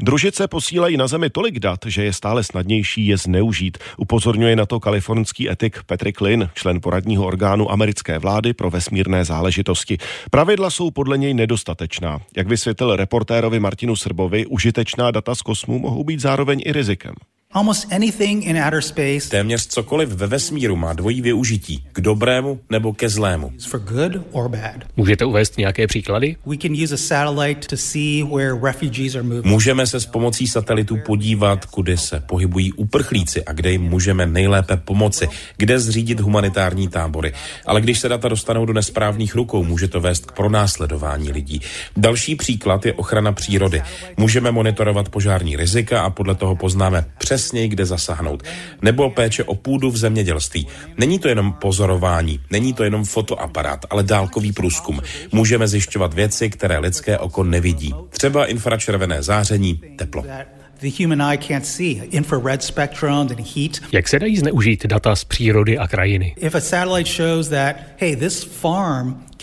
Družice posílají na Zemi tolik dat, že je stále snadnější je zneužít. Upozorňuje na to kalifornský etik Patrick Lynn, člen poradního orgánu americké vlády pro vesmírné záležitosti. Pravidla jsou podle něj nedostatečná. Jak vysvětlil reportérovi Martinu Srbovi, užitečná data z kosmu mohou být zároveň i rizikem. Almost anything in outer space Téměř cokoliv ve vesmíru má dvojí využití, k dobrému nebo ke zlému. is for good or bad. Můžete uvést nějaké příklady? We can use a satellite to see where refugees are moving. Můžeme se s pomocí satelitu podívat, kudy se pohybují uprchlíci a kde jim můžeme nejlépe pomoci, kde zřídit humanitární tábory. Ale když se data dostanou do nesprávných rukou, může to vést k pronásledování lidí. Další příklad je ochrana přírody. Můžeme monitorovat požární rizika a podle toho poznáme přesně, kde zasáhnout. Nebo péče o půdu v zemědělství. Není to jenom pozorování, není to jenom fotoaparát, ale dálkový průzkum. Můžeme zjišťovat věci, které lidské oko nevidí. Třeba infračervené záření, teplo. Jak se dají zneužít data z přírody a krajiny?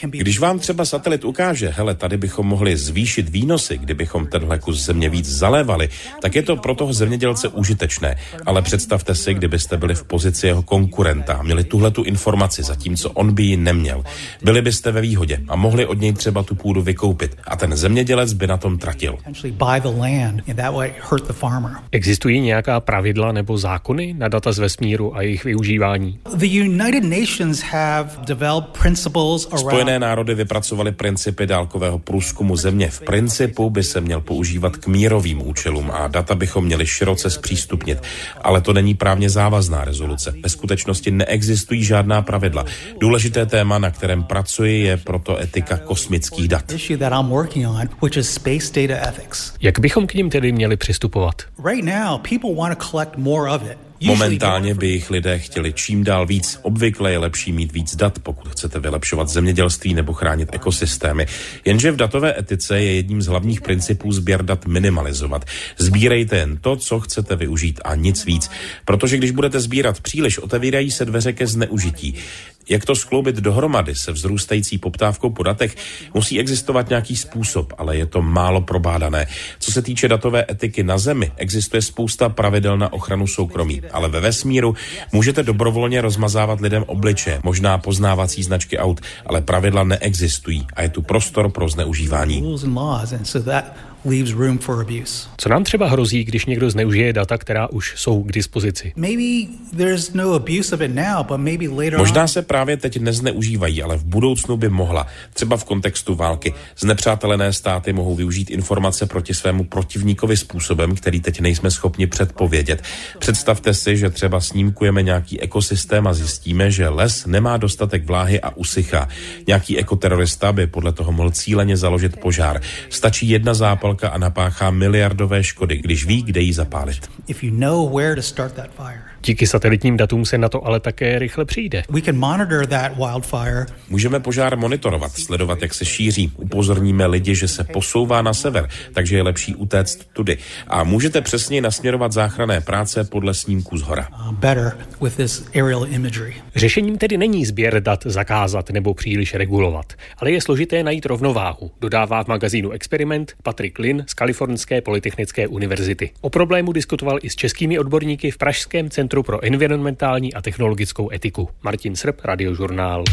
Když vám třeba satelit ukáže, hele, tady bychom mohli zvýšit výnosy, kdybychom tenhle kus země víc zalévali, tak je to pro toho zemědělce užitečné. Ale představte si, kdybyste byli v pozici jeho konkurenta a měli tuhle tu informaci, zatímco on by ji neměl. Byli byste ve výhodě a mohli od něj třeba tu půdu vykoupit a ten zemědělec by na tom tratil. potentially buy the land and that way hurt the farmer. Existují nějaká pravidla nebo zákony na data z vesmíru a jejich využívání? The Spojené národy vypracovaly principy dálkového průzkumu země. V principu by se měl používat k mírovým účelům a data bychom měli široce zpřístupnit. Ale to není právně závazná rezoluce. Ve skutečnosti neexistují žádná pravidla. Důležité téma, na kterém pracuji, je proto etika kosmických dat. Jak bychom k ním tedy měli přistupovat? Momentálně by jich lidé chtěli čím dál víc. Obvykle je lepší mít víc dat, pokud chcete vylepšovat zemědělství nebo chránit ekosystémy. Jenže v datové etice je jedním z hlavních principů sběr dat minimalizovat. Sbírejte jen to, co chcete využít a nic víc. Protože když budete sbírat příliš, otevírají se dveře ke zneužití. Jak to skloubit dohromady se vzrůstající poptávkou po datech, musí existovat nějaký způsob, ale je to málo probádané. Co se týče datové etiky na Zemi, existuje spousta pravidel na ochranu soukromí, ale ve vesmíru můžete dobrovolně rozmazávat lidem obliče, možná poznávací značky aut, ale pravidla neexistují a je tu prostor pro zneužívání. Leaves room for abuse. Co nám třeba hrozí, když někdo zneužije data, která už jsou k dispozici? Maybe there's no abuse of it now, but maybe later Možná se právě teď nezneužívají, ale v budoucnu by mohla. Třeba v kontextu války. Znepřátelené státy mohou využít informace proti svému protivníkovi způsobem, který teď nejsme schopni předpovědět. Představte si, že třeba snímkujeme nějaký ekosystém a zjistíme, že les nemá dostatek vláhy a usychá. Nějaký ekoterorista by podle toho mohl cíleně založit požár. Stačí jedna zápalka a napáchá miliardové škody, když ví, kde ji zapálit. Díky satelitním datům se na to ale také rychle přijde. We can monitor that wildfire Můžeme požár monitorovat, sledovat, jak se šíří. Upozorníme lidi, že se posouvá na sever, takže je lepší utéct tudy. A můžete přesně nasměrovat záchranné práce podle snímků z hora. uh, better with this aerial imagery. Řešením tedy není sběr dat zakázat nebo příliš regulovat, ale je složité najít rovnováhu, dodává v magazínu Experiment Patrick Lin z Kalifornské polytechnické univerzity. O problému diskutoval i s českými odborníky v Pražském centru pro environmentální a technologickou etiku. Martin Srb, Radiožurnál.